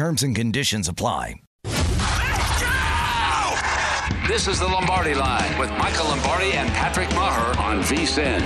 Terms and conditions apply. This is the Lombardi Line with Michael Lombardi and Patrick Meagher on VSIN.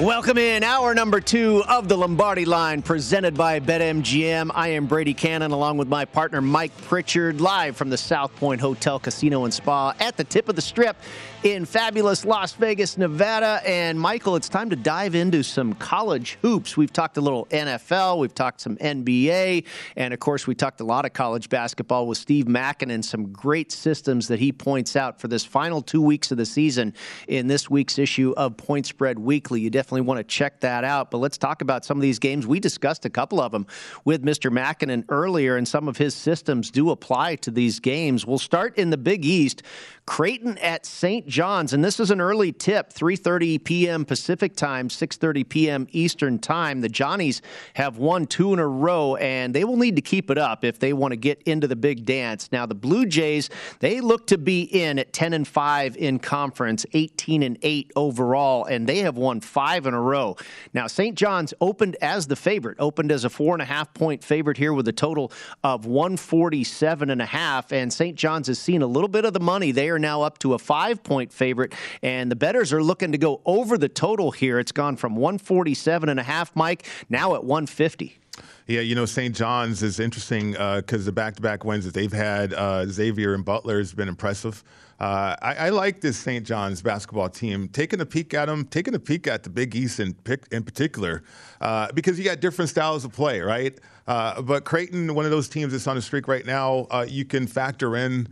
Welcome in hour number two of the Lombardi line presented by BetMGM. I am Brady Kannon along with my partner Mike Pritchard live from the South Point Hotel Casino and Spa at the tip of the strip in fabulous Las Vegas, Nevada. And Michael, it's time to dive into some college hoops. We've talked a little NFL, we've talked some NBA, and of course, we talked a lot of college basketball with Steve Mackin and some great systems that he points out for this final two weeks of the season in this week's issue of Point Spread Weekly. You definitely want to check that out. But let's talk about some of these games. We discussed a couple of them with Mr. Makinen earlier, and some of his systems do apply to these games. We'll start in the Big East. Creighton at St. John's, and this is an early tip, 3:30 p.m. Pacific time, 6:30 p.m. Eastern time. The Johnnies have won two in a row, and they will need to keep it up if they want to get into the big dance. Now, the Blue Jays, they look to be in at 10 and 5 in conference, 18 and 8 overall, and they have won five in a row. Now, St. John's opened as the favorite, opened as a four and a half point favorite here with a total of 147 and a half, and St. John's has seen a little bit of the money. They are now up to a five point favorite, and the bettors are looking to go over the total here. It's gone from 147 and a half, Mike, now at 150. Yeah, you know, St. John's is interesting because uh, the back to back wins that they've had, uh, Xavier and Butler, has been impressive. Uh, I, I, like this St. John's basketball team. Taking a peek at them, taking a peek at the Big East in, in particular, uh, because you got different styles of play, right? Uh, but Creighton, one of those teams that's on a streak right now, uh, you can factor in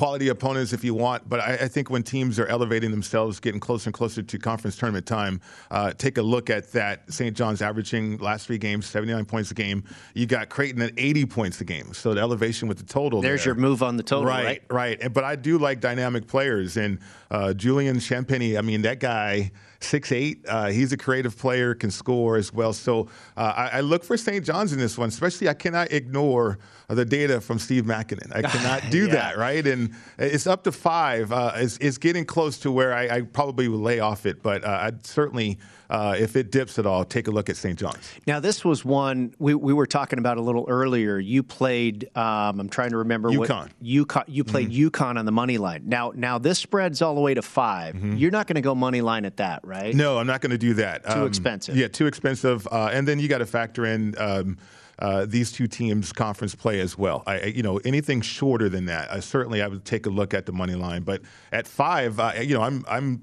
quality opponents if you want. But I, I, think when teams are elevating themselves, getting closer and closer to conference tournament time, uh, take a look at that. St. John's averaging last three games 79 points a game. You got Creighton at 80 points a game. So the elevation with the total. There's there. your move on the total, right? Right, right. But I do like dynamic players. And uh, Julian Champagnie, I mean, that guy six eight. Uh, he's a creative player, can score as well. So uh, I, I, look for St. John's in this one. Especially, I cannot ignore the data from Steve Makinen. I cannot do yeah. that, right? And it's up to five. Uh, it's, it's, getting close to where I, I, probably would lay off it, but uh, I'd certainly uh, if it dips at all, take a look at St. John's. Now, this was one we, we were talking about a little earlier. You played. Um, I'm trying to remember UConn. what UConn. You played mm-hmm. UConn on the money line. Now, now this spreads all the way to 5 you mm-hmm. You're not going to go money line at that, right? No, I'm not going to do that. Too um, expensive. Yeah, too expensive. Uh, and then you got to factor in. Um, uh, these two teams conference play as well. I, you know, anything shorter than that, I, certainly I would take a look at the money line. But at five, uh, you know, I'm I'm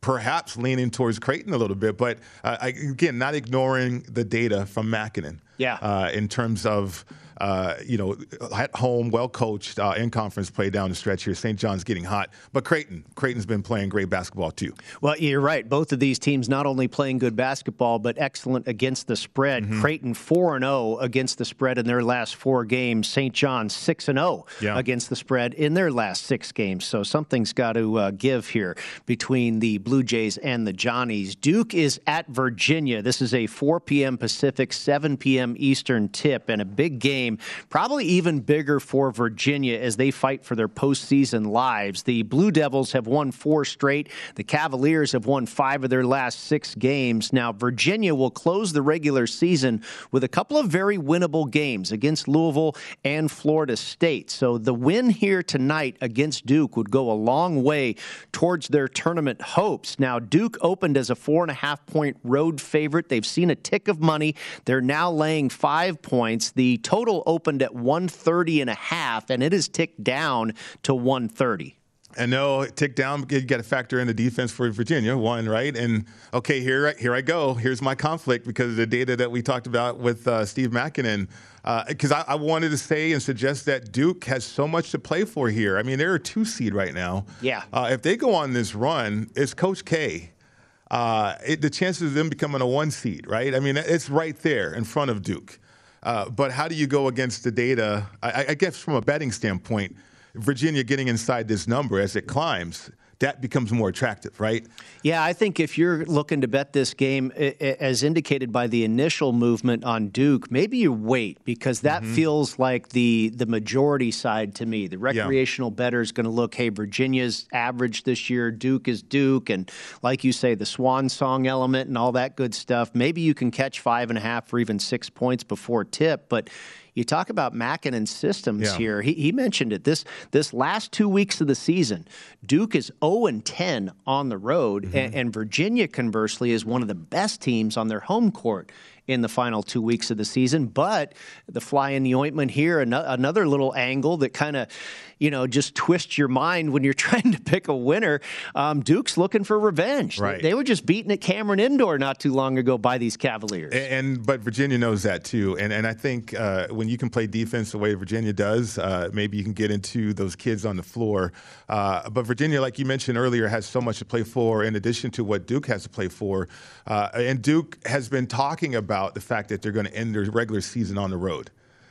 perhaps leaning towards Creighton a little bit, but uh, I, again, not ignoring the data from Makinen. Yeah. Uh, in terms of uh, you know, at home, well coached uh, in conference play down the stretch here. St. John's getting hot, but Creighton, Creighton's been playing great basketball too. Well, you're right. Both of these teams not only playing good basketball, but excellent against the spread. Mm-hmm. Creighton four and zero oh against the spread in their last four games. St. John's six and zero oh against the spread in their last six games. So something's got to uh, give here between the Blue Jays and the Johnnies. Duke is at Virginia. This is a 4 p.m. Pacific, 7 p.m. Eastern tip, and a big game game, probably even bigger for Virginia as they fight for their postseason lives. The Blue Devils have won four straight. The Cavaliers have won five of their last six games. Now, Virginia will close the regular season with a couple of very winnable games against Louisville and Florida State. So the win here tonight against Duke would go a long way towards their tournament hopes. Now, Duke opened as a four and a half point road favorite. They've seen a tick of money. They're now laying five points. The total opened at 130 and a half, and it has ticked down to 130. And no, tick down. You got to factor in the defense for Virginia, one right. And okay, here, here I go. Here's my conflict because of the data that we talked about with uh, Steve Makinen. Because uh, I, I, wanted to say and suggest that Duke has so much to play for here. I mean, they're a two seed right now. Yeah. Uh, if they go on this run, it's Coach K. Uh, it, the chances of them becoming a one seed, right? I mean, it's right there in front of Duke. Uh, but how do you go against the data? I, I guess from a betting standpoint, Virginia getting inside this number as it climbs that becomes more attractive, right? Yeah, I think if you're looking to bet this game, as indicated by the initial movement on Duke, maybe you wait because that mm-hmm. feels like the the majority side to me. The recreational yeah. better is going to look, hey, Virginia's average this year, Duke is Duke, and like you say, the swan song element and all that good stuff. Maybe you can catch five and a half or even six points before tip, but you talk about Makinen systems yeah. here. He, he mentioned it. This this last two weeks of the season, Duke is 0 and 10 on the road, mm-hmm. and, and Virginia, conversely, is one of the best teams on their home court in the final two weeks of the season. But the fly in the ointment here, another little angle that kind of you know, just twists your mind when you're trying to pick a winner. Um, Duke's looking for revenge. Right. They, they, were just beaten at Cameron Indoor not too long ago by these Cavaliers. And, and but Virginia knows that too. And and I think uh, when you can play defense the way Virginia does, uh, maybe you can get into those kids on the floor. Uh, but Virginia, like you mentioned earlier, has so much to play for in addition to what Duke has to play for. Uh, and Duke has been talking about the fact that they're going to end their regular season on the road.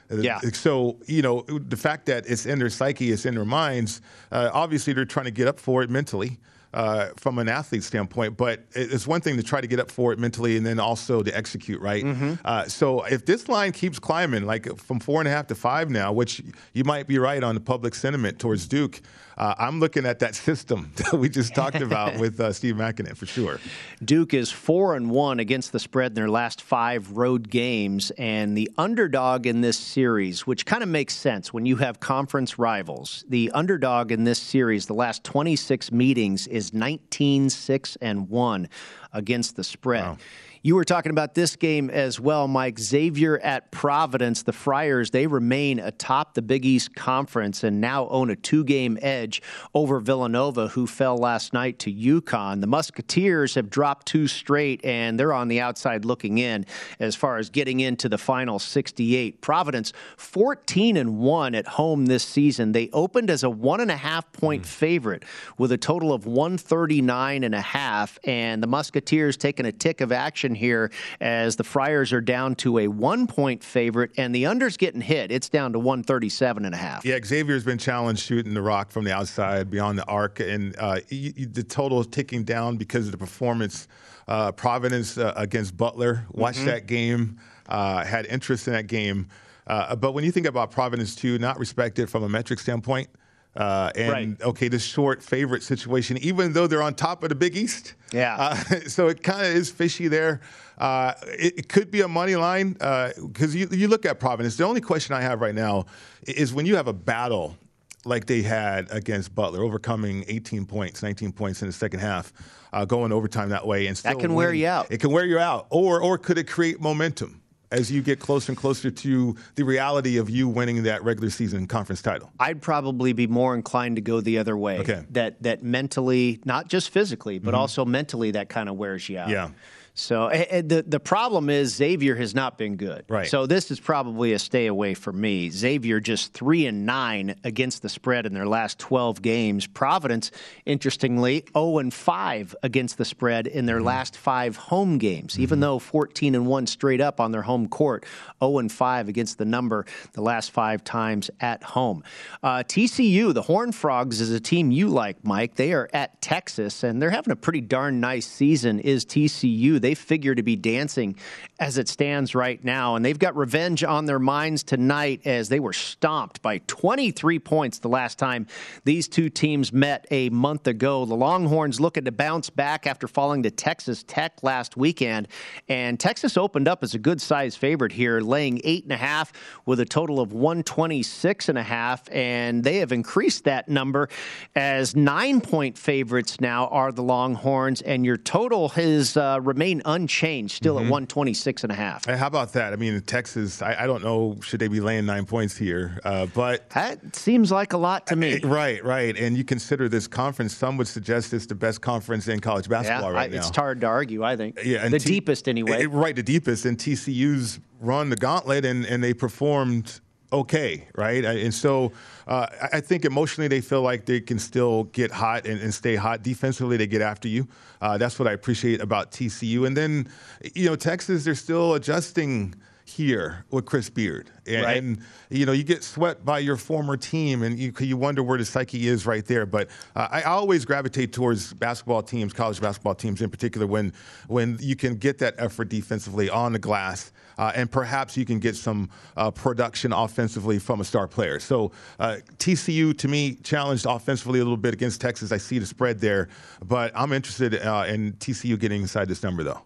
Yeah. So, you know, the fact that it's in their psyche, it's in their minds, uh, obviously they're trying to get up for it mentally. Uh, from an athlete standpoint, but it's one thing to try to get up for it mentally and then also to execute, right? Mm-hmm. Uh, so if this line keeps climbing, like from four and a half to five now, which you might be right on the public sentiment towards Duke, uh, I'm looking at that system that we just talked about with uh, Steve Makinen for sure. Duke is four and one against the spread in their last five road games, and the underdog in this series, which kind of makes sense when you have conference rivals. The underdog in this series, the last 26 meetings, is 19 6 and 1 against the spread. Wow. You were talking about this game as well, Mike. Xavier at Providence, the Friars, they remain atop the Big East Conference and now own a two game edge over Villanova, who fell last night to UConn. The Musketeers have dropped two straight, and they're on the outside looking in as far as getting into the final 68. Providence, 14 and 1 at home this season. They opened as a one and a half point mm. favorite with a total of 139 and a half, and the Musketeers taking a tick of action here as the Friars are down to a one point favorite and the under's getting hit. It's down to 137 and a half. Yeah, Xavier's been challenged shooting the rock from the outside beyond the arc, and uh, the total is ticking down because of the performance. Uh, Providence uh, against Butler. Watched mm-hmm. that game. Uh, had interest in that game. Uh, but when you think about Providence too, not respected from a metric standpoint. Uh, and right. okay, this short favorite situation, even though they're on top of the Big East. Yeah. Uh, so it kind of is fishy there. Uh, it, it, could be a money line because uh, you, you look at Providence. The only question I have right now is when you have a battle like they had against Butler, overcoming 18 points, 19 points in the second half, uh, going overtime that way, and that can winning. wear you out. It can wear you out, or or could it create momentum? As you get closer and closer to the reality of you winning that regular season conference title? I'd probably be more inclined to go the other way. Okay. That that mentally, not just physically, but mm-hmm. also mentally, that kind of wears you out. Yeah. So the the problem is Xavier has not been good. Right. So this is probably a stay away for me. Xavier just three and nine against the spread in their last twelve games. Providence, interestingly, zero oh and five against the spread in their mm-hmm. last five home games. Mm-hmm. Even though fourteen and one straight up on their home court, zero oh and five against the number the last five times at home. Uh, TCU, the Horn Frogs, is a team you like, Mike. They are at Texas and they're having a pretty darn nice season. Is TCU? they figure to be dancing as it stands right now. And they've got revenge on their minds tonight as they were stomped by 23 points the last time these two teams met a month ago. The Longhorns looking to bounce back after falling to Texas Tech last weekend. And Texas opened up as a good size favorite here, laying eight and a half with a total of 126 and a half. And they have increased that number as nine point favorites now are the Longhorns. And your total has uh, remained unchanged, still mm-hmm. at 126 and a half. Hey, how about that? I mean, Texas, I, I, don't know, should they be laying nine points here? Uh, but that seems like a lot to me. Right, right. And you consider this conference, some would suggest it's the best conference in college basketball yeah, right I, now. It's hard to argue, I think. Yeah, the T- deepest anyway. Right, the deepest. And TCU's run the gauntlet and, and they performed okay, right? And so uh, I think emotionally they feel like they can still get hot and, and stay hot. Defensively, they get after you. Uh, that's what I appreciate about TCU. And then, you know, Texas, they're still adjusting here with Chris Beard. And, right. and, you know, you get swept by your former team and you, you wonder where the psyche is right there. But uh, I always gravitate towards basketball teams, college basketball teams in particular, when, when you can get that effort defensively on the glass uh, and perhaps you can get some uh, production offensively from a star player. So uh, TCU, to me, challenged offensively a little bit against Texas. I see the spread there, but I'm interested uh, in TCU getting inside this number, though.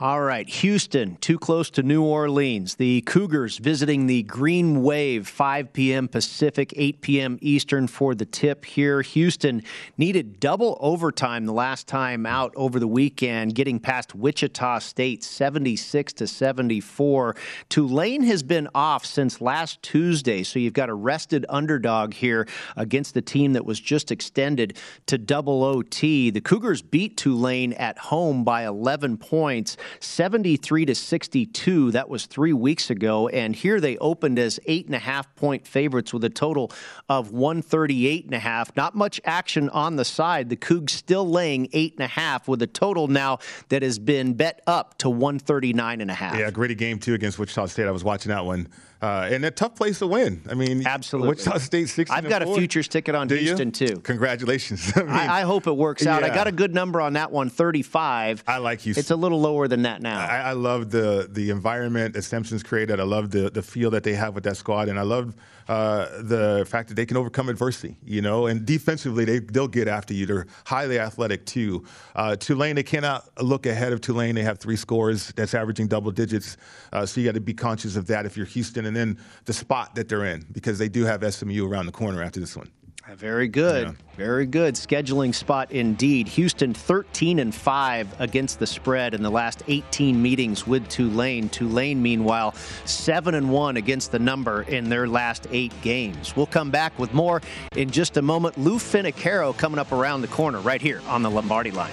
All right, Houston, too close to New Orleans. The Cougars visiting the Green Wave, 5 p.m. Pacific, 8 p.m. Eastern for the tip here. Houston needed double overtime the last time out over the weekend, getting past Wichita State 76 to 74. Tulane has been off since last Tuesday, so you've got a rested underdog here against the team that was just extended to double OT. The Cougars beat Tulane at home by 11 points. 73 to 62. That was three weeks ago. And here they opened as eight and a half point favorites with a total of 138 and a half. Not much action on the side. The Cougs still laying eight and a half with a total now that has been bet up to 139 and a half. Yeah, gritty game too against Wichita State. I was watching that one. Uh, and a tough place to win. I mean, absolutely. Wichita State 16 I've got a futures ticket on Do Houston you? too. Congratulations. I, mean, I, I, hope it works out. Yeah. I got a good number on that one, 35. I like Houston. It's a little lower than that now. I, I love the the environment that Sampson's created. I love the the feel that they have with that squad, and I love uh, the fact that they can overcome adversity. You know, and defensively they they'll get after you. They're highly athletic too. Uh, Tulane they cannot look ahead of Tulane. They have three scores that's averaging double digits. Uh, so you got to be conscious of that if you're Houston, and then the spot that they're in because they do have SMU around the corner after this one. Very good. Yeah. Very good. Scheduling spot indeed. Houston 13 and 5 against the spread in the last 18 meetings with Tulane. Tulane meanwhile 7 and 1 against the number in their last 8 games. We'll come back with more in just a moment. Lou Finocchiaro coming up around the corner right here on the Lombardi line.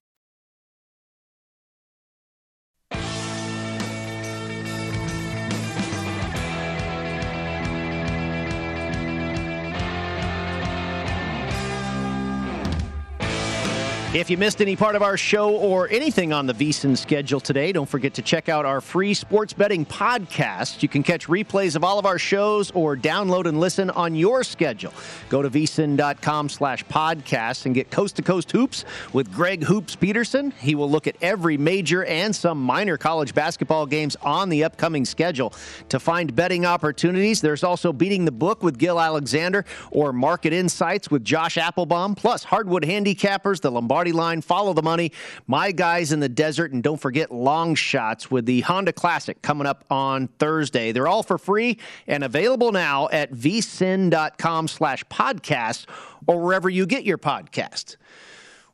If you missed any part of our show or anything on the VSIN schedule today, don't forget to check out our free sports betting podcast. You can catch replays of all of our shows or download and listen on your schedule. Go to vsin.com slash podcast and get coast to coast hoops with Greg Hoops Peterson. He will look at every major and some minor college basketball games on the upcoming schedule. To find betting opportunities, there's also Beating the Book with Gil Alexander or Market Insights with Josh Applebaum, plus Hardwood Handicappers, the Lombardi line. Follow the money. My guys in the desert. And don't forget long shots with the Honda Classic coming up on Thursday. They're all for free and available now at vsin.com slash podcast or wherever you get your podcast.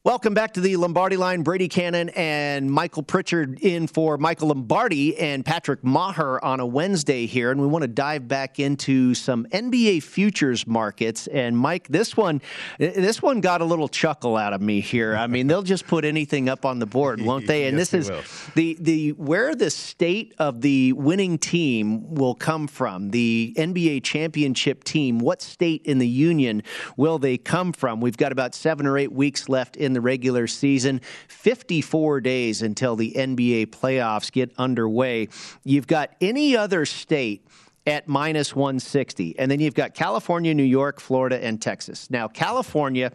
Welcome back to the Lombardi line. Brady Kannon and Michael Pritchard in for Michael Lombardi and Patrick Meagher on a Wednesday here. And we want to dive back into some NBA futures markets. And Mike, this one, this one got a little chuckle out of me here. I mean, they'll just put anything up on the board, won't they? And Yes, this is will. the the where the state of the winning team will come from. The NBA championship team. What state in the union will they come from? We've got about seven or eight weeks left in the regular season. 54 days until the NBA playoffs get underway. You've got any other state at minus 160. And then you've got California, New York, Florida, and Texas. Now, California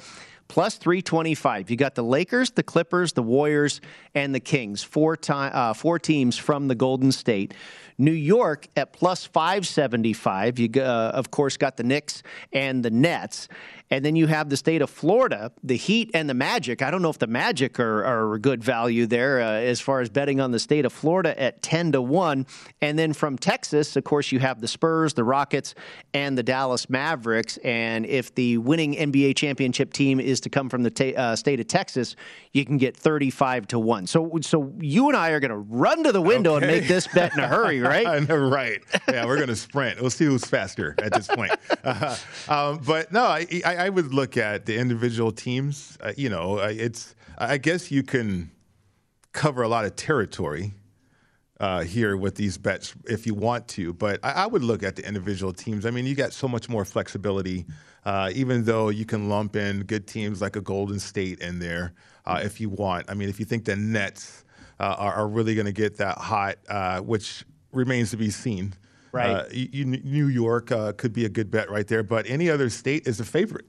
plus 325. You got the Lakers, the Clippers, the Warriors, and the Kings. Four, ti- uh, four teams from the Golden State. New York at plus 575. You, uh, of course, got the Knicks and the Nets. And then you have the state of Florida, the Heat and the Magic. I don't know if the Magic are, are a good value there uh, as far as betting on the state of Florida at 10 to 1. And then from Texas, of course, you have the Spurs, the Rockets, and the Dallas Mavericks. And if the winning NBA championship team is to come from the ta- uh, state of Texas, you can get 35 to 1. So, so you and I are going to run to the window and make this bet in a hurry, right? Know, right. Yeah, we're going to sprint. We'll see who's faster at this point. Uh, um, but no, I, I, I would look at the individual teams. Uh, you know, it's. I guess you can cover a lot of territory uh, here with these bets if you want to. But I, I would look at the individual teams. I mean, you got so much more flexibility. Uh, even though you can lump in good teams like a Golden State in there uh, if you want. I mean, if you think the Nets uh, are, are really going to get that hot, uh, which remains to be seen. Right. Uh, you, you- New York uh, could be a good bet right there, but any other state is a favorite.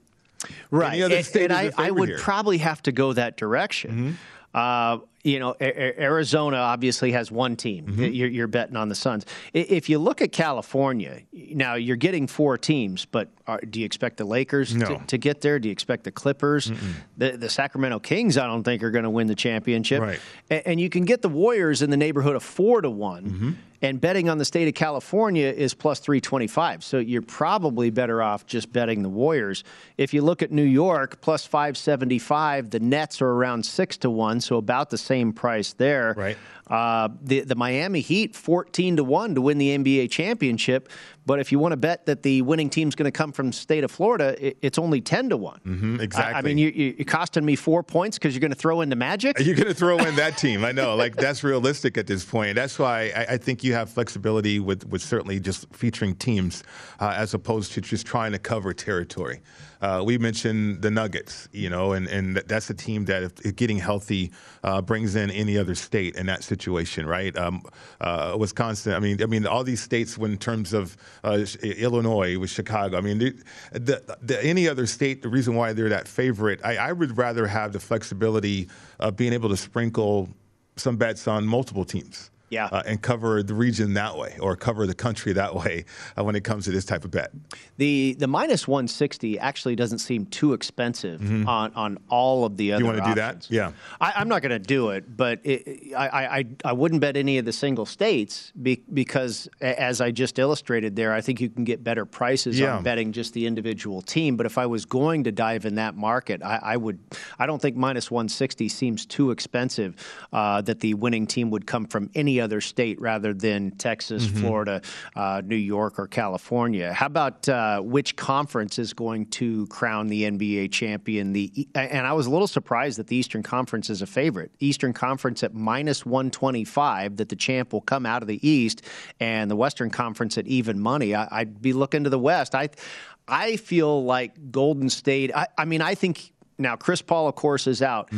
Right. And and I, I would here. Mm-hmm. probably have to go that direction. Uh, you know, A- A- Arizona obviously has one team. Mm-hmm. You're, you're betting on the Suns. If you look at California, now you're getting four teams, but are, do you expect the Lakers No. to, to get there? Do you expect the Clippers? The, the Sacramento Kings, I don't think, are going to win the championship. Right. A- And, you can get the Warriors in the neighborhood of four to one. Mm-hmm. And betting on the state of California is plus 325. So you're probably better off just betting the Warriors. If you look at New York, plus 575, the Nets are around 6 to 1, so about the same price there. Right. Uh, the, the Miami Heat, 14 to 1 to win the NBA championship. But if you want to bet that the winning team's going to come from the state of Florida, it, it's only 10 to 1. Mhm, I- I, mean, you, you, you're costing me four points because you're going to throw in the Magic? You're going to throw in that team. I know, like that's realistic at this point. That's why I, I think you have flexibility with, with certainly just featuring teams uh, as opposed to just trying to cover territory. Uh, we mentioned the Nuggets, you know, and, and that's a team that, if, if getting healthy, uh, brings in any other state in that situation, right? Um, uh, Wisconsin. I mean, I mean, all these states, when in terms of uh, Illinois with Chicago. I mean, the, the, the, any other state, the reason why they're that favorite, I, I would rather have the flexibility of being able to sprinkle some bets on multiple teams. Yeah. Uh, and cover the region that way or cover the country that way uh, when it comes to this type of bet. The the minus 160 actually doesn't seem too expensive on, on all of the other Mm-hmm. You want to do that? Yeah. I, I'm not going to do it, but it, I, I, I- I wouldn't bet any of the single states be, because, as I just illustrated there, I think you can get better prices Yeah. on betting just the individual team. But if I was going to dive in that market, I, I would. I don't think minus 160 seems too expensive. Uh, that the winning team would come from any other state rather than Texas, Mm-hmm. Florida, uh, New York, or California. How about uh, which conference is going to crown the NBA champion? The and I was a little surprised that the Eastern Conference is a favorite. Eastern Conference at minus 125 that the champ will come out of the East, and the Western Conference at even money. I, I'd be looking to the West. I I feel like Golden State. I, I mean, I think now Chris Paul, of course, is out.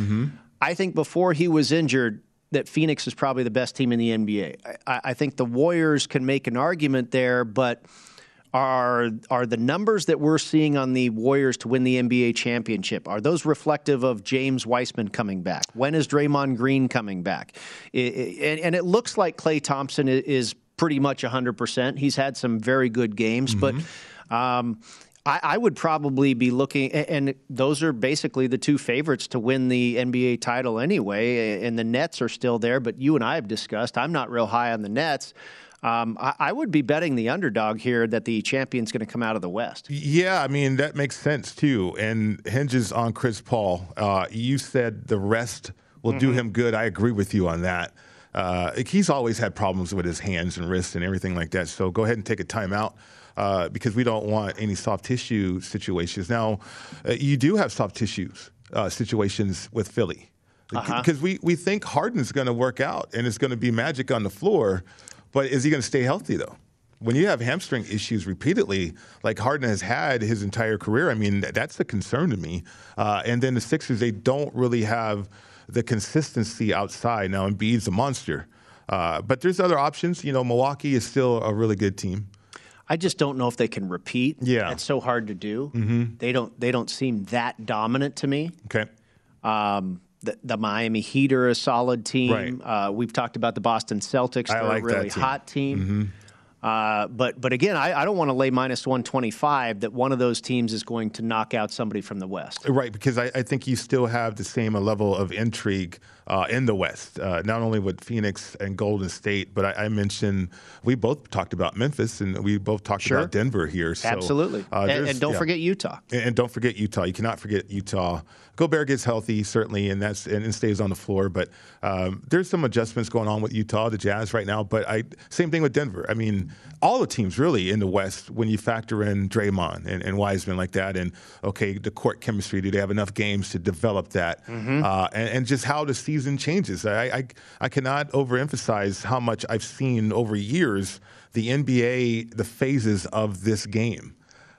I think before he was injured, that Phoenix is probably the best team in the NBA. I, I think the Warriors can make an argument there, but are are the numbers that we're seeing on the Warriors to win the NBA championship are those reflective of James Wiseman coming back? When is Draymond Green coming back? I- I- and, and it looks like Klay Thompson is pretty much 100%. He's had some very good games, but um, I, I would probably be looking, a- and those are basically the two favorites to win the NBA title anyway. And the Nets are still there, but you and I have discussed I'm not real high on the Nets. Um, I, I, would be betting the underdog here that the champion's going to come out of the West. Yeah, I mean that makes sense too, and hinges on Chris Paul. Uh, you said the rest will mm-hmm. do him good. I agree with you on that. Uh, he's always had problems with his hands and wrists and everything like that. So go ahead and take a timeout. Uh, because we don't want any soft tissue situations. Now, uh, you do have soft tissues uh, situations with Philly because uh-huh. we, we think Harden's going to work out and it's going to be magic on the floor. But is he going to stay healthy though? When you have hamstring issues repeatedly, like Harden has had his entire career, I mean that's a concern to me. Uh, and then the Sixers, they don't really have the consistency outside. Now Embiid's a monster, uh, but there's other options. You know, Milwaukee is still a really good team. I just don't know if they can repeat. Yeah, it's so hard to do. Mm-hmm. They don't. They don't seem that dominant to me. Okay. Um, the, the, Miami Heat are a solid team. Right. Uh, we've talked about the Boston Celtics. They're like a really team. hot team. Mm-hmm. Uh, but but again, I, I don't want to lay minus 125 that one of those teams is going to knock out somebody from the West. Right, because I, I think you still have the same level of intrigue uh, in the West, uh, not only with Phoenix and Golden State, but I, I, mentioned we both talked about Memphis and we both talked sure. about Denver here. So, Absolutely. Uh, and, and, don't yeah. forget Utah. And, and, don't forget Utah. You cannot forget Utah. Gobert gets healthy, certainly, and that's and, and stays on the floor. But um, there's some adjustments going on with Utah, the Jazz right now. But I same thing with Denver. I mean, all the teams really in the West when you factor in Draymond and, and Wiseman like that, and okay, the court chemistry. Do they have enough games to develop that? Mm-hmm. Uh, and, and just how the season season changes. I, I, I cannot overemphasize how much I've seen over years the NBA, the phases of this game.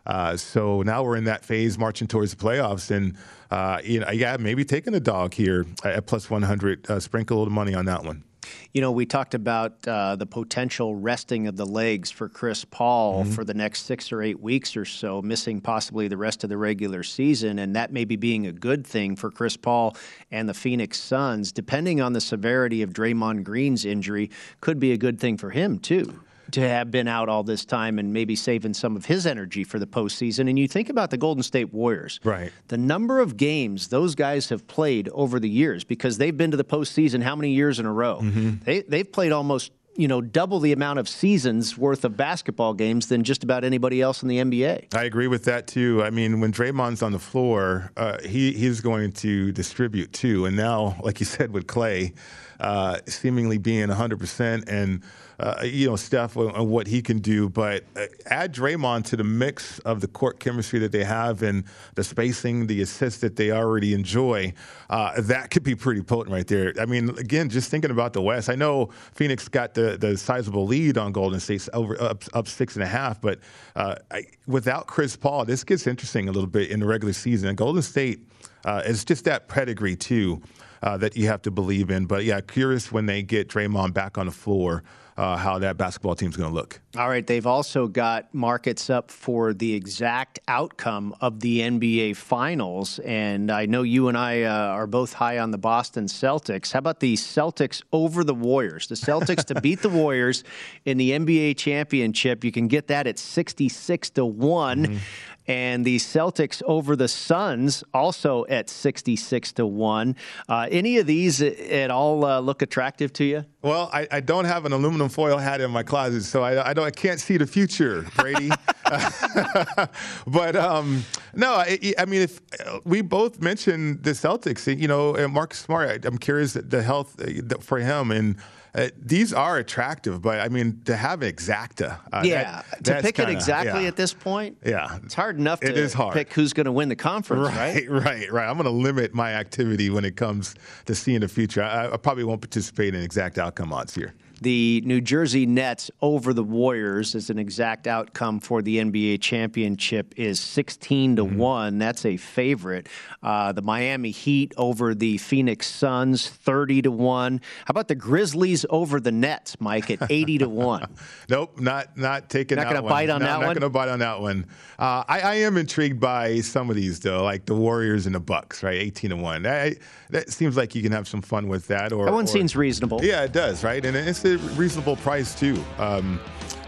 Uh, so now we're in that phase, marching towards the playoffs, and uh, you know, yeah, maybe taking a dog here at plus 100. Uh, sprinkle a little money on that one. You know, we talked about uh, the potential resting of the legs for Chris Paul mm-hmm. for the next six or eight weeks or so, missing possibly the rest of the regular season, and that maybe being a good thing for Chris Paul and the Phoenix Suns, depending on the severity of Draymond Green's injury, could be a good thing for him too to have been out all this time and maybe saving some of his energy for the postseason. And you think about the Golden State Warriors, right? The number of games those guys have played over the years because they've been to the postseason how many years in a row? Mm-hmm. They they've played almost you know double the amount of seasons worth of basketball games than just about anybody else in the NBA. I agree with that too. I mean, when Draymond's on the floor, uh, he he's going to distribute too. And now, like you said, with Clay uh, seemingly being 100 percent and uh, you know, Steph and what he can do. But uh, add Draymond to the mix of the court chemistry that they have and the spacing, the assists that they already enjoy. Uh, that could be pretty potent right there. I mean, again, just thinking about the West, I know Phoenix got the, the sizable lead on Golden State over up, up six and a half, but uh, I, without Chris Paul, this gets interesting a little bit in the regular season. And Golden State uh, is just that pedigree too. Uh, that you have to believe in. But yeah, curious when they get Draymond back on the floor uh, how that basketball team is going to look. All right. They've also got markets up for the exact outcome of the NBA Finals. And I know you and I uh, are both high on the Boston Celtics. How about the Celtics over the Warriors? The Celtics to beat the Warriors in the NBA championship. You can get that at 66 to 1. And the Celtics over the Suns also at 66 to 1. Uh, any of these at all uh, look attractive to you? Well, I, I, don't have an aluminum foil hat in my closet, so I, I don't I can't see the future, Brady. but um, no, I, I, mean, if we both mentioned the Celtics, you know, and Mark Smart, I'm curious the health uh, for him and uh, these are attractive, but I mean, to have exacta. Uh, yeah, that, to pick kinda, it exactly yeah. at this point. Yeah, it's hard enough to it is hard. pick who's going to win the conference, right? Right, right, right. I'm going to limit my activity when it comes to seeing the future. I, I probably won't participate in exact outcome odds here. The New Jersey Nets over the Warriors as an exact outcome for the NBA championship is 16 to mm-hmm. 1. That's a favorite. Uh, the Miami Heat over the Phoenix Suns 30 to 1. How about the Grizzlies over the Nets, Mike, at 80 to 1? nope, not not taking not going to bite on no, that not one. Not going to bite on that one. Uh, I, I, am intrigued by some of these though, like the Warriors and the Bucks, right? 18 to 1. That, that seems like you can have some fun with that or That one or, seems reasonable. Yeah, it does, right? And it's a reasonable price too. Um,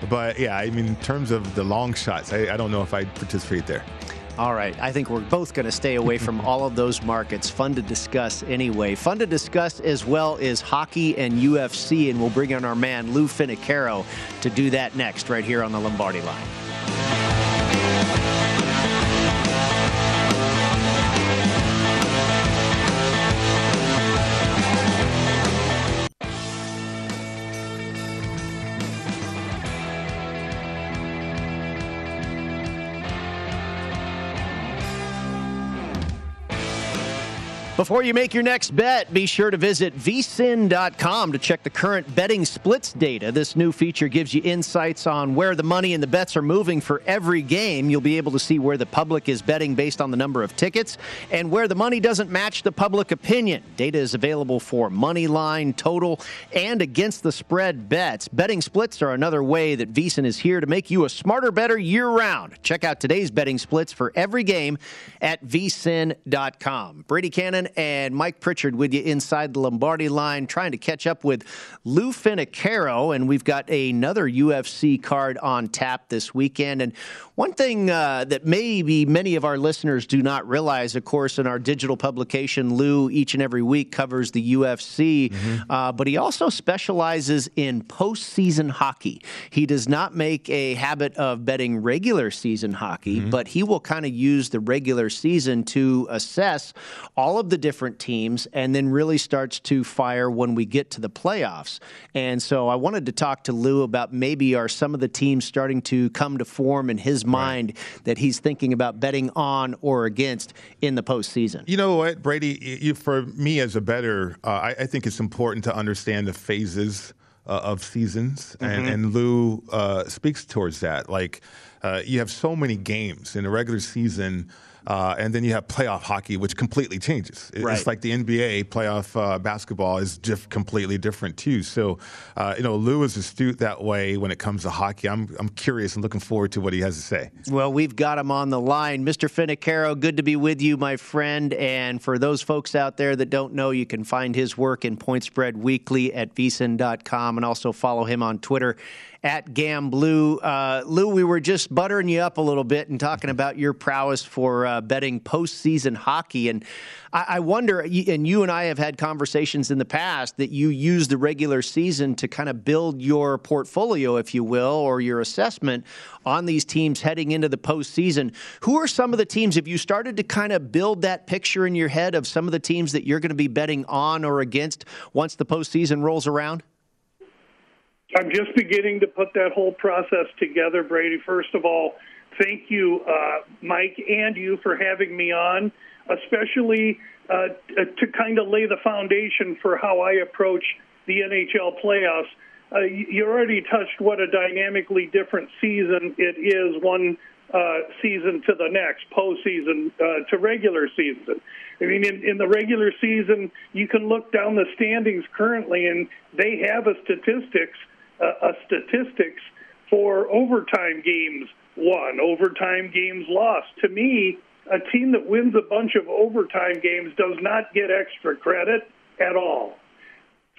but yeah, I mean, in terms of the long shots, I, I don't know if I'd participate there. All right. I think we're both going to stay away from all of those markets. Fun to discuss anyway. Fun to discuss as well as hockey and UFC, and we'll bring in our man Lou Finocchiaro, to do that next right here on the Lombardi line. Before you make your next bet, be sure to visit vsin.com to check the current betting splits data. This new feature gives you insights on where the money and the bets are moving for every game. You'll be able to see where the public is betting based on the number of tickets and where the money doesn't match the public opinion. Data is available for money line, total, and against the spread bets. Betting splits are another way that VSIN is here to make you a smarter, better year round. Check out today's betting splits for every game at vsin.com. Brady Kannon and Mike Pritchard with you inside the Lombardi line, trying to catch up with Lou Finocchiaro. And we've got another UFC card on tap this weekend. And one thing uh, that maybe many of our listeners do not realize, of course, in our digital publication, Lou each and every week covers the UFC, mm-hmm. uh, but he also specializes in postseason hockey. He does not make a habit of betting regular season hockey, mm-hmm. but he will kind of use the regular season to assess all of the different teams and then really starts to fire when we get to the playoffs. And so I wanted to talk to Lou about maybe are some of the teams starting to come to form in his mind right. that he's thinking about betting on or against in the postseason. You know what, Brady? You, for me as a better, uh, I, I, think it's important to understand the phases uh, of seasons, mm-hmm. and, and, Lou uh, speaks towards that. Like uh, you have so many games in a regular season. Uh, and then you have playoff hockey, which completely changes. It's right. like the NBA playoff uh, basketball is just completely different too. So, uh, you know, Lou is astute that way when it comes to hockey. I'm I'm curious and looking forward to what he has to say. Well, we've got him on the line, Mr. Finocchiaro. Good to be with you, my friend. And for those folks out there that don't know, you can find his work in Point Spread Weekly at vsin.com and also follow him on Twitter at Gamblu. Uh, Lou, we were just buttering you up a little bit and talking about your prowess for uh, betting postseason hockey. And I, I wonder, and you and I have had conversations in the past that you use the regular season to kind of build your portfolio, if you will, or your assessment on these teams heading into the postseason. Who are some of the teams? Have you started to kind of build that picture in your head of some of the teams that you're going to be betting on or against once the postseason rolls around? I'm just beginning to put that whole process together, Brady. First of all, thank you, uh, Mike, and you for having me on, especially uh, to kind of lay the foundation for how I approach the NHL playoffs. Uh, you already touched what a dynamically different season it is one uh, season to the next, postseason uh, to regular season. I mean, in, in the regular season, you can look down the standings currently, and they have a statistics a, statistics for overtime games won, overtime games lost. To me, a team that wins a bunch of overtime games does not get extra credit at all.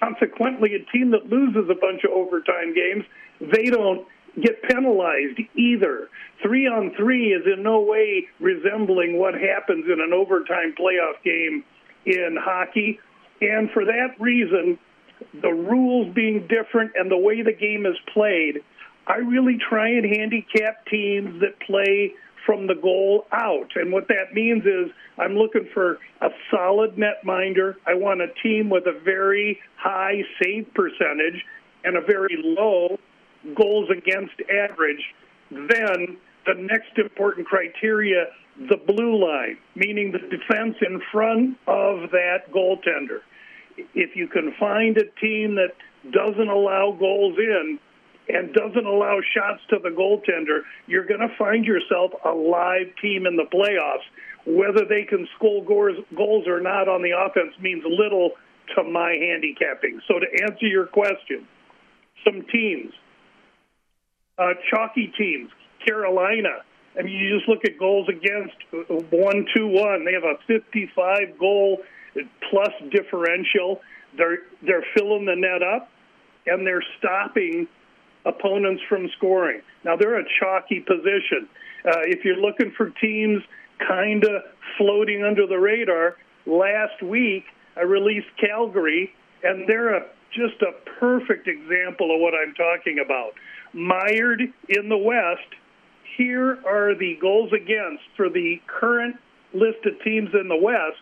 Consequently, a team that loses a bunch of overtime games, they don't get penalized either. Three on three is in no way resembling what happens in an overtime playoff game in hockey. And for that reason, the rules being different and the way the game is played, I really try and handicap teams that play from the goal out. And what that means is I'm looking for a solid netminder. I want a team with a very high save percentage and a very low goals against average. Then the next important criteria, the blue line, meaning the defense in front of that goaltender if you can find a team that doesn't allow goals in and doesn't allow shots to the goaltender, you're going to find yourself a live team in the playoffs. Whether they can score goals or not on the offense means little to my handicapping. So, to answer your question, some teams, uh, chalky teams, Carolina. I mean, you just look at goals against one two one. They have a 55 goal plus differential. They're they're filling the net up, and they're stopping opponents from scoring. Now they're a chalky position. Uh, if you're looking for teams kind of floating under the radar. Last week, I released Calgary, and they're a, just a perfect example of what I'm talking about. Mired in the West. Here are the goals against for the current list of teams in the West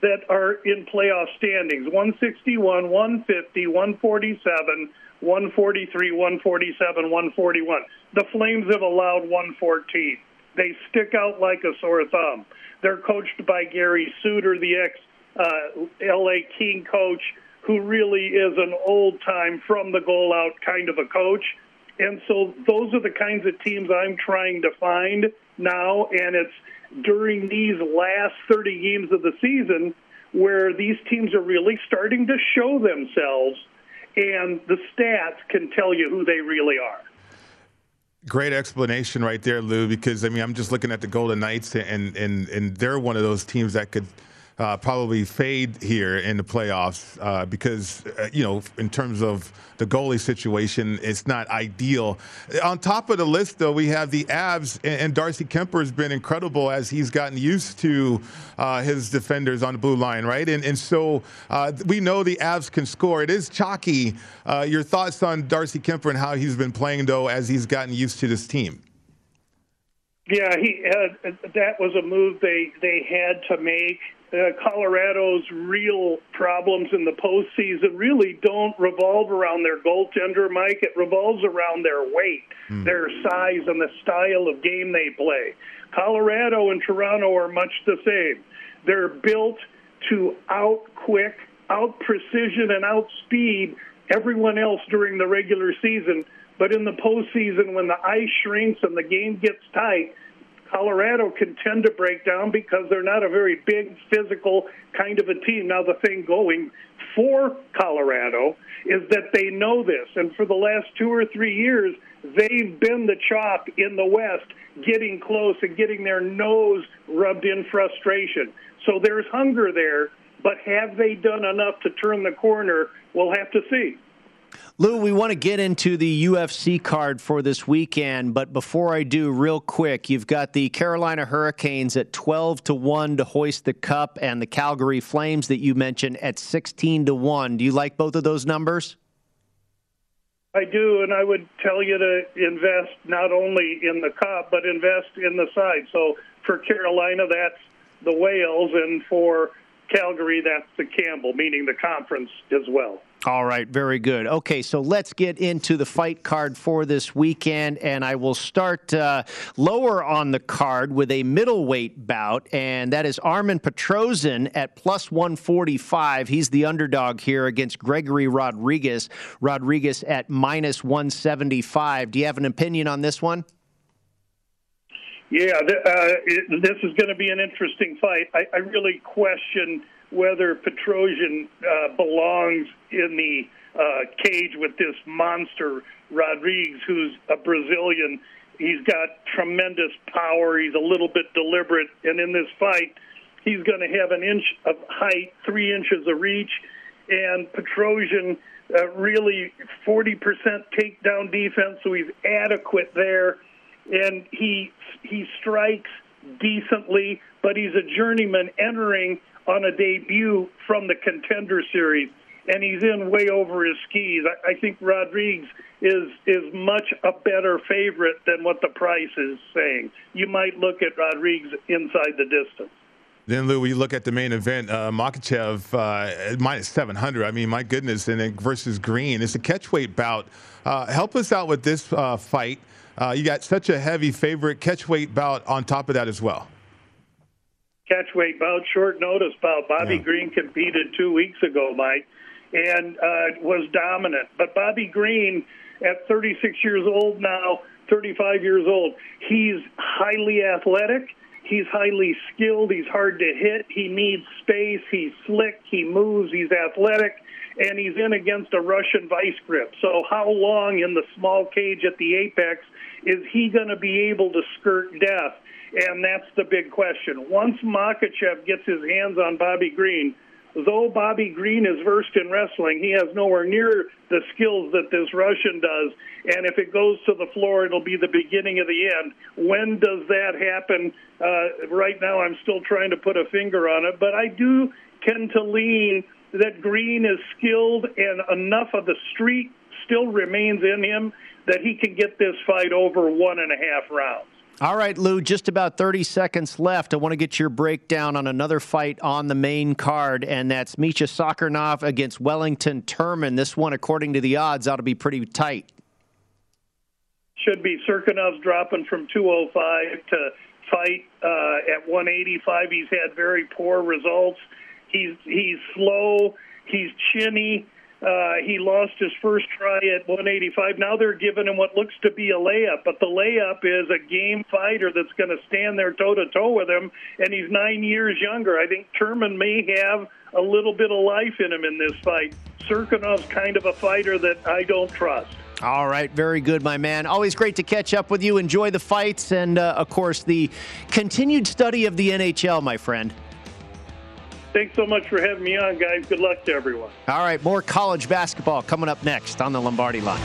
that are in playoff standings 161, 150, 147, 143, 147, 141. The Flames have allowed 114. They stick out like a sore thumb. They're coached by Gary Suter, the ex uh, LA King coach, who really is an old time from the goal out kind of a coach. And so those are the kinds of teams I'm trying to find now. And it's during these last 30 games of the season where these teams are really starting to show themselves, and the stats can tell you who they really are. Great explanation right there, Lou. Because I mean, I'm just looking at the Golden Knights, and and and they're one of those teams that could uh, probably fade here in the playoffs uh, because, uh, you know, in terms of the goalie situation, it's not ideal. On top of the list, though, we have the Avs, and, Darcy Kuemper has been incredible as he's gotten used to uh, his defenders on the blue line, right? And, and so uh, we know the Avs can score. It is chalky. Uh, your thoughts on Darcy Kuemper and how he's been playing, though, as he's gotten used to this team? Yeah, he had, that was a move they they had to make uh, Colorado's real problems in the postseason really don't revolve around their goaltender, Mike. It revolves around their weight, mm. their size, and the style of game they play. Colorado and Toronto are much the same. They're built to out quick, out precision, and out speed everyone else during the regular season. But in the postseason, when the ice shrinks and the game gets tight, Colorado can tend to break down because they're not a very big physical kind of a team. Now, the thing going for Colorado is that they know this, and for the last two or three years, they've been the chop in the West, getting close and getting their nose rubbed in frustration. So there's hunger there, but have they done enough to turn the corner? We'll have to see. Lou, we want to get into the UFC card for this weekend, but before I do, real quick, you've got the Carolina Hurricanes at 12 to 1 to hoist the cup and the Calgary Flames that you mentioned at 16 to 1. Do you like both of those numbers? I do, and I would tell you to invest not only in the cup, but invest in the side. So for Carolina, that's the Wales, and for Calgary, that's the Campbell, meaning the conference as well. All right, very good. Okay, so let's get into the fight card for this weekend, and I will start uh, lower on the card with a middleweight bout, and that is Armen Petrosyan at plus 145. He's the underdog here against Gregory Rodrigues. Rodrigues at minus 175. Do you have an opinion on this one? Yeah, th- uh, it, this is going to be an interesting fight. I, I really question whether Petrosyan uh, belongs in the uh, cage with this monster Rodrigues, who's a Brazilian. He's got tremendous power. He's a little bit deliberate, and in this fight, he's going to have an inch of height, three inches of reach, and Petrosyan uh, really 40% takedown defense, so he's adequate there, and he he strikes decently, but he's a journeyman entering on a debut from the contender series, and he's in way over his skis. I, I think Rodrigues is is much a better favorite than what the price is saying. You might look at Rodrigues inside the distance. Then, Lou, we look at the main event, uh, Makhachev uh, minus 700. I mean, my goodness, and then versus Green. It's a catchweight bout. Uh, help us out with this uh, fight. Uh, you got such a heavy favorite catchweight bout on top of that as well catchweight bout, short notice bout. Bobby yeah. Green competed two weeks ago, Mike, and uh, was dominant. But Bobby Green, at 36 years old now, 35 years old, he's highly athletic. He's highly skilled. He's hard to hit. He needs space. He's slick. He moves. He's athletic. And he's in against a Russian vice grip. So, how long in the small cage at the apex is he going to be able to skirt death? And that's the big question. Once Makhachev gets his hands on Bobby Green, though Bobby Green is versed in wrestling, he has nowhere near the skills that this Russian does. And if it goes to the floor, it'll be the beginning of the end. When does that happen? Uh, right now, I'm still trying to put a finger on it, but I do tend to lean that Green is skilled and enough of the street still remains in him that he can get this fight over one and a half rounds. All right, Lou, just about 30 seconds left. I want to get your breakdown on another fight on the main card, and that's Misha Cirkunov against Wellington Turman. This one, according to the odds, ought to be pretty tight. Should be. Cirkunov's dropping from 205 to fight uh, at 185. He's had very poor results. He's he's slow. He's chinny. Uh, he lost his first try at 185. Now they're giving him what looks to be a layup, but the layup is a game fighter that's going to stand there toe to toe with him, and he's nine years younger. I think Turman may have a little bit of life in him in this fight. Cirkunov's kind of a fighter that I don't trust. All right, very good, my man. Always great to catch up with you. Enjoy the fights and, uh, of course, the continued study of the NHL, my friend. Thanks so much for having me on, guys. Good luck to everyone. All right, more college basketball coming up next on the Lombardi line.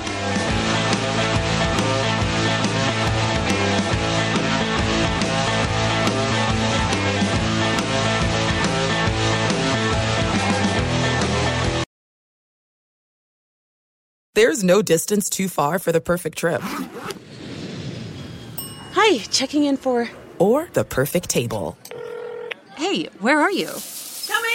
There's no distance too far for the perfect trip. Hi, checking in for. Or the perfect table. Hey, where are you?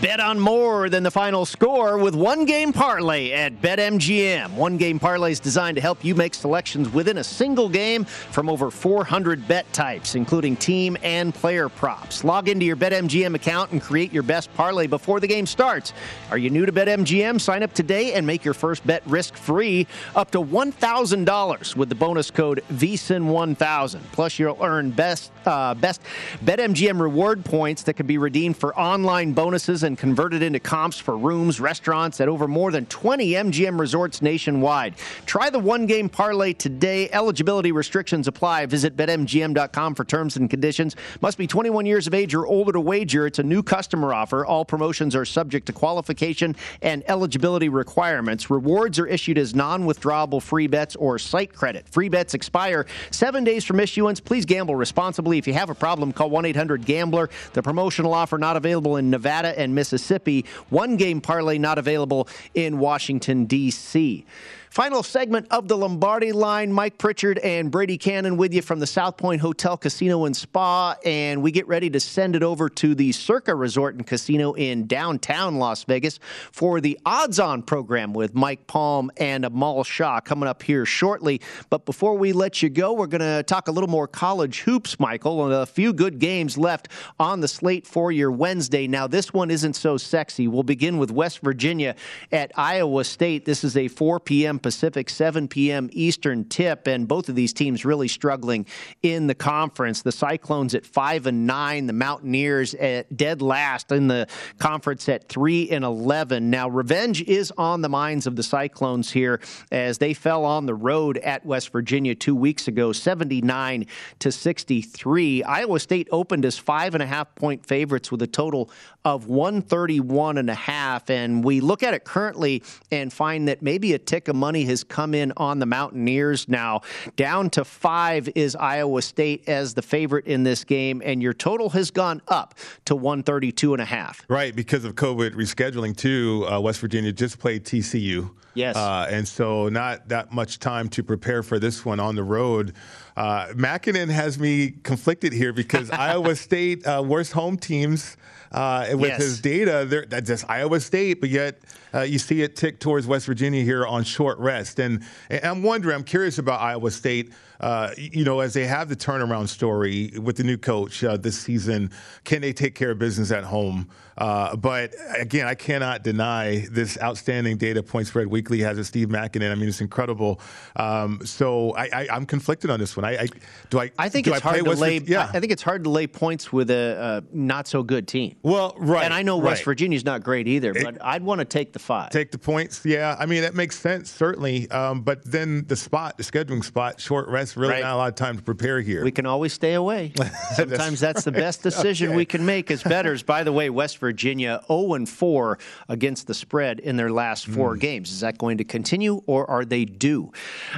Bet on more than the final score with one game parlay at BetMGM. One game parlay is designed to help you make selections within a single game from over 400 bet types, including team and player props. Log into your BetMGM account and create your best parlay before the game starts. Are you new to BetMGM? Sign up today and make your first bet risk free up to $1,000 with the bonus code VSIN1000. Plus, you'll earn best, uh, best BetMGM reward points that can be redeemed for online bonuses and converted into comps for rooms, restaurants at over more than 20 MGM resorts nationwide. Try the one game parlay today. Eligibility restrictions apply. Visit betmgm.com for terms and conditions. Must be 21 years of age or older to wager. It's a new customer offer. All promotions are subject to qualification and eligibility requirements. Rewards are issued as non withdrawable free bets or site credit. Free bets expire seven days from issuance. Please gamble responsibly. If you have a problem, call 1 800 Gambler. The promotional offer not available in Nevada and Mississippi. One game parlay not available in Washington, D.C. Final segment of the Lombardi line. Mike Pritchard and Brady Kannon with you from the South Point Hotel, Casino, and Spa. And we get ready to send it over to the Circa Resort and Casino in downtown Las Vegas for the odds on program with Mike Palm and Amal Shah coming up here shortly. But before we let you go, we're going to talk a little more college hoops, Michael, and a few good games left on the slate for your Wednesday. Now, this one isn't so sexy. We'll begin with West Virginia at Iowa State. This is a 4 p.m. Pacific, 7 p.m. Eastern tip, and both of these teams really struggling in the conference. The Cyclones at five and nine, the Mountaineers at dead last in the conference at three and 11. Now, revenge is on the minds of the Cyclones here as they fell on the road at West Virginia two weeks ago, 79 to 63. Iowa State opened as five and a half point favorites with a total of 131 and a half. And we look at it currently and find that maybe a tick of money has come in on the Mountaineers now. Down to five is Iowa State as the favorite in this game, and your total has gone up to 132 and a half. Right, because of COVID rescheduling too. Uh, West Virginia just played TCU. Yes. Uh, and so not that much time to prepare for this one on the road. Uh, Makinen has me conflicted here because Iowa State, uh, worst home teams uh, with Yes. his data, that's just Iowa State, but yet uh, you see it tick towards West Virginia here on short rest. And, and I'm wondering, I'm curious about Iowa State. Uh, you know, as they have the turnaround story with the new coach uh, this season, can they take care of business at home? Uh, but again, I cannot deny this outstanding data point spread weekly has a Steve Makinen. I mean, it's incredible. Um, so I, I, I'm conflicted on this one. I, I do I. I think do it's I hard to West lay. Vir- Yeah. I think it's hard to lay points with a, not so good team. well, right. And I know West right. Virginia's not great either, but I'd want to take the five. Take the points. Yeah, I mean that makes sense certainly. Um, but then the spot, the scheduling spot, short rest, really Right. not a lot of time to prepare here. We can always stay away. Sometimes that's the best decision we can make as betters. By the way, West Virginia 0 and 4 against the spread in their last four Hmm. games. Is that going to continue or are they due?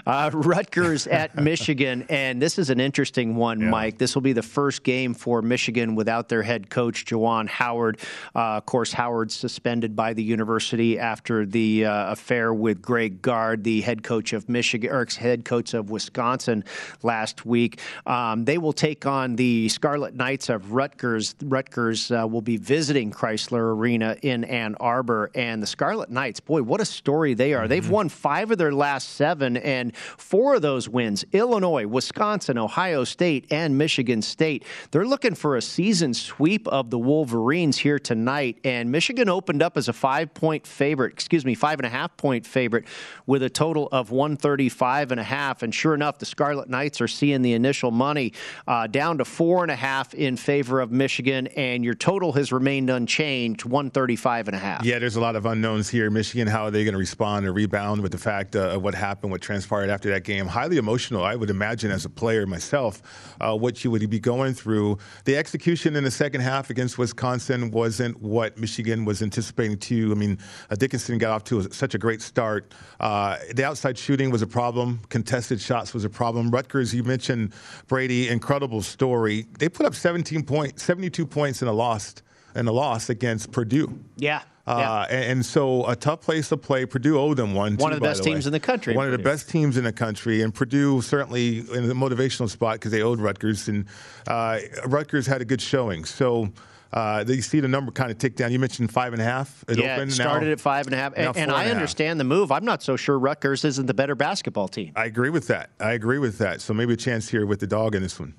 Uh, Rutgers at Michigan, and this is an interesting one, Mike. This will be the first game for Michigan without their head coach, Juwan Howard. Uh, of course, Howard's suspended by the university after the uh, affair with Greg Gard, the head coach of Michigan, or head coach of Wisconsin last week. Um, they will take on the Scarlet Knights of Rutgers. Rutgers uh, will be visiting Crisler Arena in Ann Arbor, and the Scarlet Knights, boy, what a story they are. They've won five of their last seven, and four of those wins Illinois, Wisconsin, Ohio State, and Michigan State. They're looking for a season sweep of the Wolverines here tonight, and Michigan opened up as a five point favorite, excuse me, five and a half point favorite with a total of 135 and a half. And sure enough, the Scarlet Knights are seeing the initial money uh, down to four and a half in favor of Michigan, and your total has remained unchanged, 135 and a half. Yeah, there's a lot of unknowns here. Michigan, how are they going to respond and rebound with the fact uh, of what happened, what transpired after that game? Highly emotional, I would imagine, as a player myself, uh, what you would be going through. The execution in the second half against Wisconsin wasn't what Michigan was anticipating to. I mean, Dickinson got off to such a great start. Uh, the outside shooting was a problem. Contested shots was a problem. Rutgers, you mentioned Brady, incredible story. They put up 17 points, 72 points in a loss in a loss against Purdue. Yeah. Uh, and, and so a tough place to play. Purdue owed them one. One too, of the best way. teams in the country, One of the best teams in the country, and Purdue certainly in the motivational spot because they owed Rutgers, and uh, Rutgers had a good showing. So. Uh, you see the number kind of tick down. You mentioned five and a half. It yeah, opened it started now, at five and a half, and, and I and a half. understand the move. I'm not so sure Rutgers isn't the better basketball team. I agree with that. I agree with that. So maybe a chance here with the dog in this one.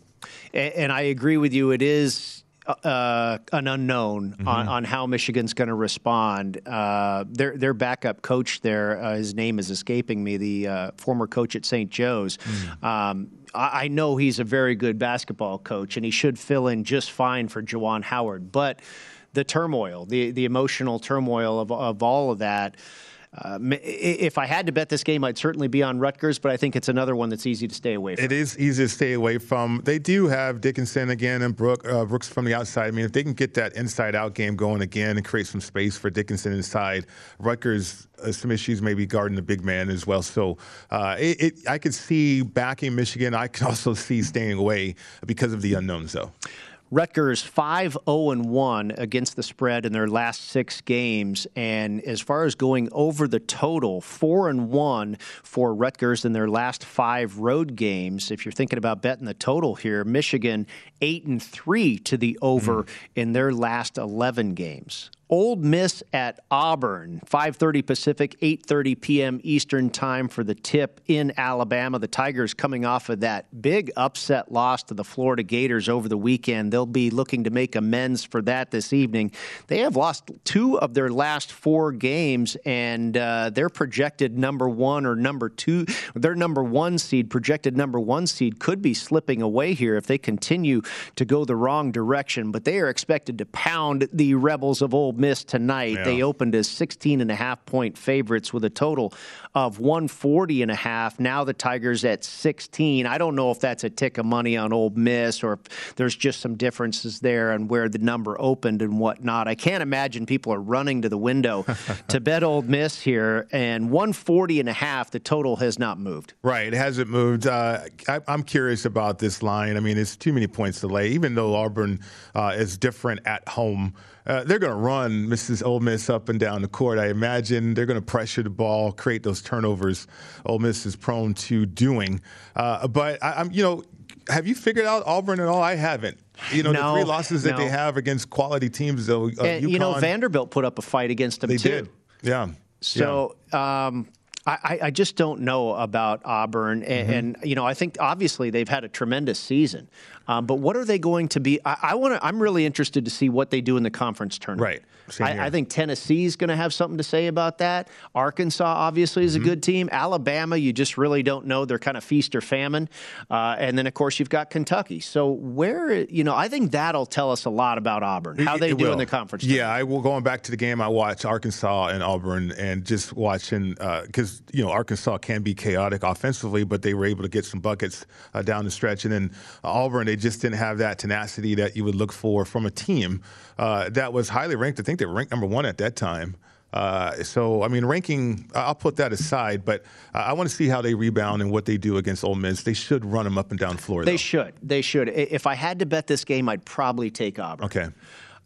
A- And I agree with you. It is uh, an unknown Mm-hmm. on, on how Michigan's going to respond. Uh, their their backup coach there, uh, his name is escaping me, the uh, former coach at St. Joe's. Mm. Um, I, I know he's a very good basketball coach, and he should fill in just fine for Juwan Howard. But the turmoil, the the emotional turmoil of of all of that. Um, if I had to bet this game, I'd certainly be on Rutgers, but I think it's another one that's easy to stay away from. It is easy to stay away from. They do have Dickinson again and Brook, uh, Brooks from the outside. I mean, if they can get that inside-out game going again and create some space for Dickinson inside, Rutgers uh, some issues maybe guarding the big man as well. So uh, it, it, I could see backing Michigan. I can also see staying away because of the unknowns, though. Rutgers 5 0 1 against the spread in their last six games. And as far as going over the total, 4 and 1 for Rutgers in their last five road games. If you're thinking about betting the total here, Michigan 8 and 3 to the over hmm. in their last 11 games. Ole Miss at Auburn, 5:30 Pacific, 8:30 p.m. Eastern Time for the tip in Alabama. The Tigers coming off of that big upset loss to the Florida Gators over the weekend. They'll be looking to make amends for that this evening. They have lost two of their last four games, and uh, their projected number one or number two, their number one seed, projected number one seed, could be slipping away here if they continue to go the wrong direction. But they are expected to pound the Rebels of Ole Miss tonight. Yeah. They opened as 16 and a half point favorites with a total of 140 and a half. Now the Tigers at 16. I don't know if that's a tick of money on Ole Miss or if there's just some differences there and where the number opened and whatnot. I can't imagine people are running to the window to bet Ole Miss here. And 140 and a half, the total has not moved. Right, it hasn't moved. Uh, I, I'm curious about this line. I mean, it's too many points to lay. Even though Auburn uh, is different at home, uh, they're going to run Mrs. Ole Miss up and down the court. I imagine they're going to pressure the ball, create those turnovers. Ole Miss is prone to doing. Uh, but I, I'm, you know, have you figured out Auburn at all? I haven't. You know, No, the three losses that no. they have against quality teams, though. Uh, And, you know, Vanderbilt put up a fight against them they too. did. Yeah. So um, I, I- I just don't know about Auburn, and, Mm-hmm. and you know I think obviously they've had a tremendous season, um, but what are they going to be? I, I want to. I'm really interested to see what they do in the conference tournament. Right. I, I think is going to have something to say about that. Arkansas obviously Mm-hmm. is a good team. Alabama, you just really don't know. They're kind of feast or famine, uh, and then of course you've got Kentucky. So where you know I think that'll tell us a lot about Auburn, how they It do in the conference. Yeah, I will. Going back to the game, I watched Arkansas and Auburn, and just watching because you know Arkansas can be chaotic offensively, but they were able to get some buckets uh, down the stretch, and then Auburn they just didn't have that tenacity that you would look for from a team uh, that was highly ranked. I think they were ranked number one at that time. Uh, so, I mean, ranking, I'll put that aside, but I I want to see how they rebound and what they do against Ole Miss. They should run them up and down the floor. They though. should. They should. If I had to bet this game, I'd probably take Auburn. Okay.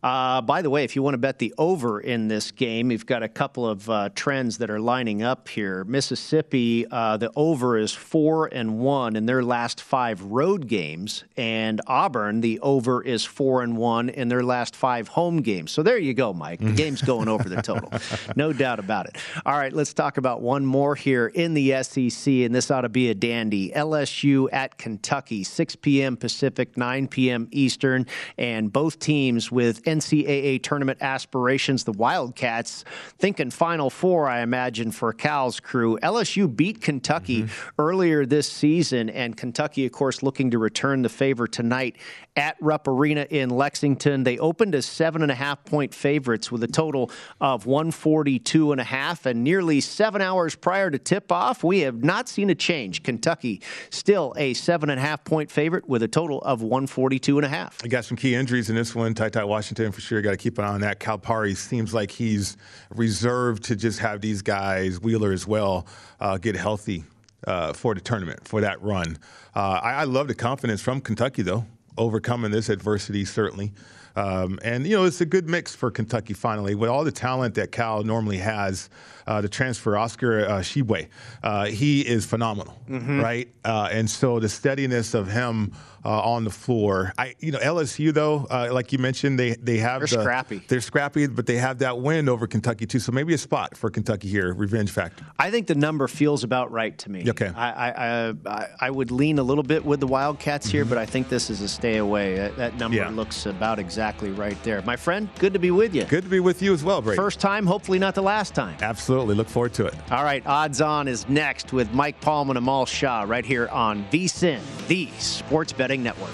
Uh, by the way, if you want to bet the over in this game, you've got a couple of uh, trends that are lining up here. Mississippi, uh, the over is four and one in their last five road games, and Auburn, the over is four and one in their last five home games. So there you go, Mike. The game's going over the total, no doubt about it. All right, let's talk about one more here in the SEC, and this ought to be a dandy. LSU at Kentucky, 6 p.m. Pacific, 9 p.m. Eastern, and both teams with NCAA tournament aspirations. The Wildcats thinking Final Four, I imagine, for Cal's crew. LSU beat Kentucky mm-hmm. earlier this season, and Kentucky, of course, looking to return the favor tonight at Rupp Arena in Lexington. They opened as seven and a half point favorites with a total of 142 and a half, and nearly seven hours prior to tip off, we have not seen a change. Kentucky still a seven and a half point favorite with a total of 142 and a half. I got some key injuries in this one. TyTy Washington for sure. Got to keep an eye on that. Calipari seems like he's reserved to just have these guys, Wheeler as well, uh, get healthy uh, for the tournament, for that run. Uh, I, I love the confidence from Kentucky, though, overcoming this adversity, certainly. Um, and, you know, it's a good mix for Kentucky finally. With all the talent that Cal normally has, uh, the transfer, Oscar uh, Tshiebwe, uh, he is phenomenal, right? Uh, and so the steadiness of him uh, on the floor. I, you know, LSU, though, uh, like you mentioned, they, they have They're the- scrappy. They're scrappy, but they have that win over Kentucky, too. So maybe a spot for Kentucky here, revenge factor. I think the number feels about right to me. Okay. I I, I, I- would lean a little bit with the Wildcats here, but I think this is a stay away. That, that number Yeah. looks about exactly right there. My friend, good to be with you. Good to be with you as well, Brady. First time, hopefully not the last time. Absolutely. Look forward to it. All right, Odds On is next with Mike Palm and Amal Shah right here on VSIN, the Sports Betting Network.